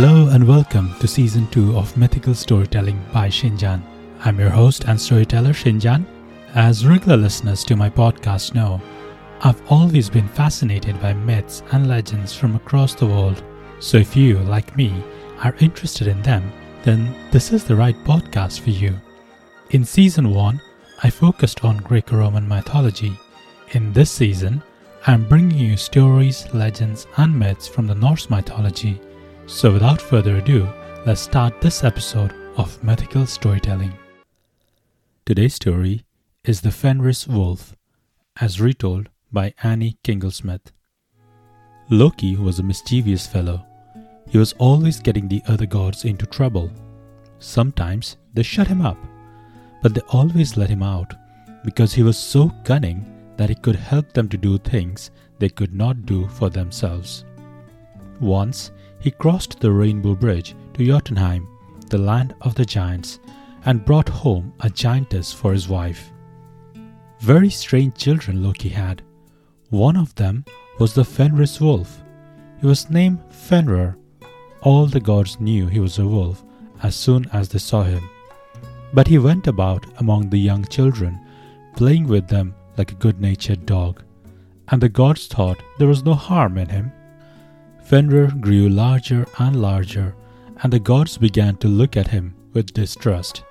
Hello and welcome to season 2 of Mythical Storytelling by Shinjan. I'm your host and storyteller Shinjan. As regular listeners to my podcast know, I've always been fascinated by myths and legends from across the world. So if you, like me, are interested in them, then this is the right podcast for you. In season 1, I focused on Greco Roman mythology. In this season, I'm bringing you stories, legends, and myths from the Norse mythology. So, without further ado, let's start this episode of Mythical Storytelling. Today's story is The Fenris Wolf, as retold by Annie Klingensmith. Loki was a mischievous fellow. He was always getting the other gods into trouble. Sometimes they shut him up, but they always let him out because he was so cunning that he could help them to do things they could not do for themselves. Once, he crossed the Rainbow Bridge to Jotunheim, the land of the giants, and brought home a giantess for his wife. Very strange children Loki had. One of them was the Fenris wolf. He was named Fenrir. All the gods knew he was a wolf as soon as they saw him. But he went about among the young children, playing with them like a good natured dog, and the gods thought there was no harm in him. Fenrir grew larger and larger, and the gods began to look at him with distrust.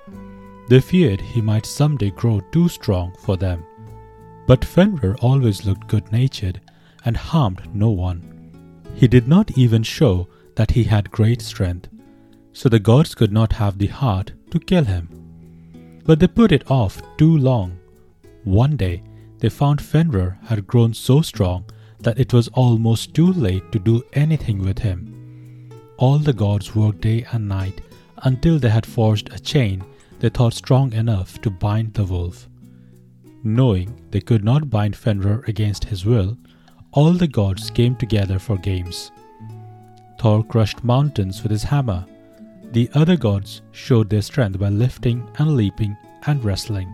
They feared he might someday grow too strong for them. But Fenrir always looked good natured and harmed no one. He did not even show that he had great strength, so the gods could not have the heart to kill him. But they put it off too long. One day, they found Fenrir had grown so strong that it was almost too late to do anything with him. All the gods worked day and night until they had forged a chain they thought strong enough to bind the wolf. Knowing they could not bind Fenrir against his will, all the gods came together for games. Thor crushed mountains with his hammer. The other gods showed their strength by lifting and leaping and wrestling.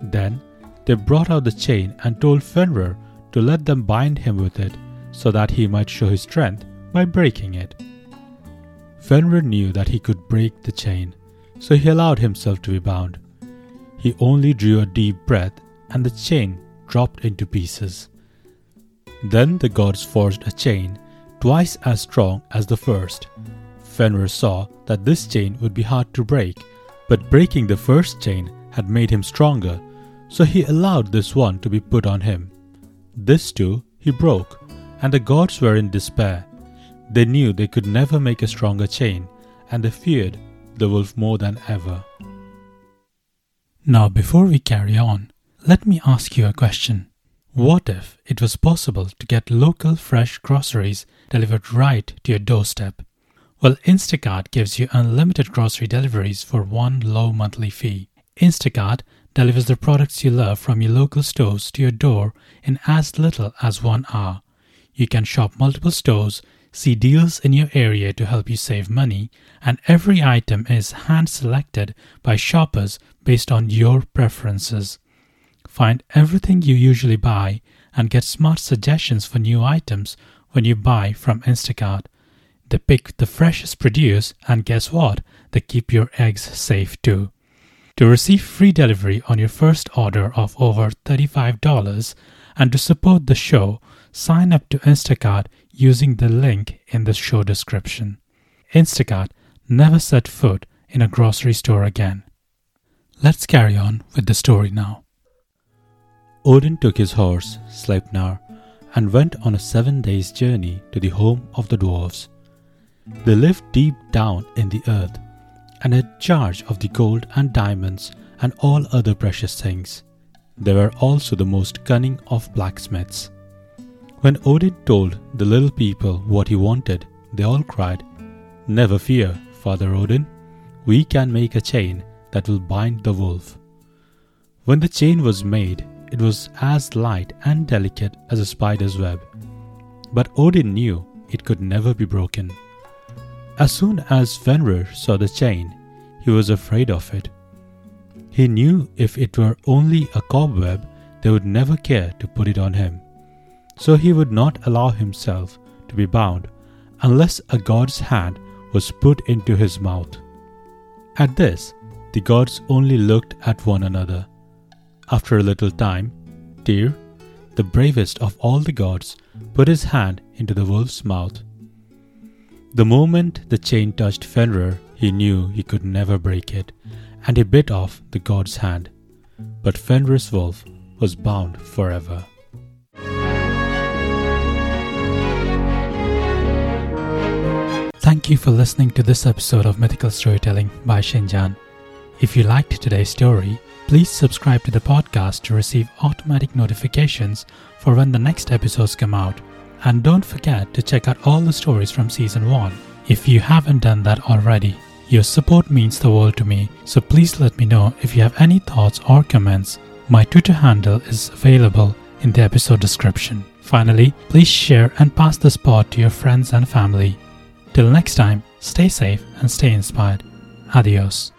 Then they brought out the chain and told Fenrir to let them bind him with it so that he might show his strength by breaking it. Fenrir knew that he could break the chain, so he allowed himself to be bound. He only drew a deep breath and the chain dropped into pieces. Then the gods forged a chain twice as strong as the first. Fenrir saw that this chain would be hard to break, but breaking the first chain had made him stronger, so he allowed this one to be put on him. This too he broke, and the gods were in despair. They knew they could never make a stronger chain, and they feared the wolf more than ever. Now, before we carry on, let me ask you a question. What if it was possible to get local fresh groceries delivered right to your doorstep? Well, Instacart gives you unlimited grocery deliveries for one low monthly fee. Instacart delivers the products you love from your local stores to your door in as little as one hour. You can shop multiple stores, see deals in your area to help you save money, and every item is hand selected by shoppers based on your preferences. Find everything you usually buy and get smart suggestions for new items when you buy from Instacart. They pick the freshest produce, and guess what? They keep your eggs safe too. To receive free delivery on your first order of over $35 and to support the show, sign up to Instacart using the link in the show description. Instacart never set foot in a grocery store again. Let's carry on with the story now. Odin took his horse, Sleipnir, and went on a seven days journey to the home of the dwarves. They lived deep down in the earth and had charge of the gold and diamonds and all other precious things. They were also the most cunning of blacksmiths. When Odin told the little people what he wanted, they all cried, Never fear, Father Odin. We can make a chain that will bind the wolf. When the chain was made, it was as light and delicate as a spider's web. But Odin knew it could never be broken. As soon as Fenrir saw the chain, he was afraid of it. He knew if it were only a cobweb, they would never care to put it on him. So he would not allow himself to be bound unless a god's hand was put into his mouth. At this, the gods only looked at one another. After a little time, Tyr, the bravest of all the gods, put his hand into the wolf's mouth. The moment the chain touched Fenrir, he knew he could never break it, and he bit off the god's hand. But Fenrir's wolf was bound forever. Thank you for listening to this episode of Mythical Storytelling by Shinjan. If you liked today's story, please subscribe to the podcast to receive automatic notifications for when the next episodes come out. And don't forget to check out all the stories from season 1 if you haven't done that already. Your support means the world to me, so please let me know if you have any thoughts or comments. My Twitter handle is available in the episode description. Finally, please share and pass this pod to your friends and family. Till next time, stay safe and stay inspired. Adios.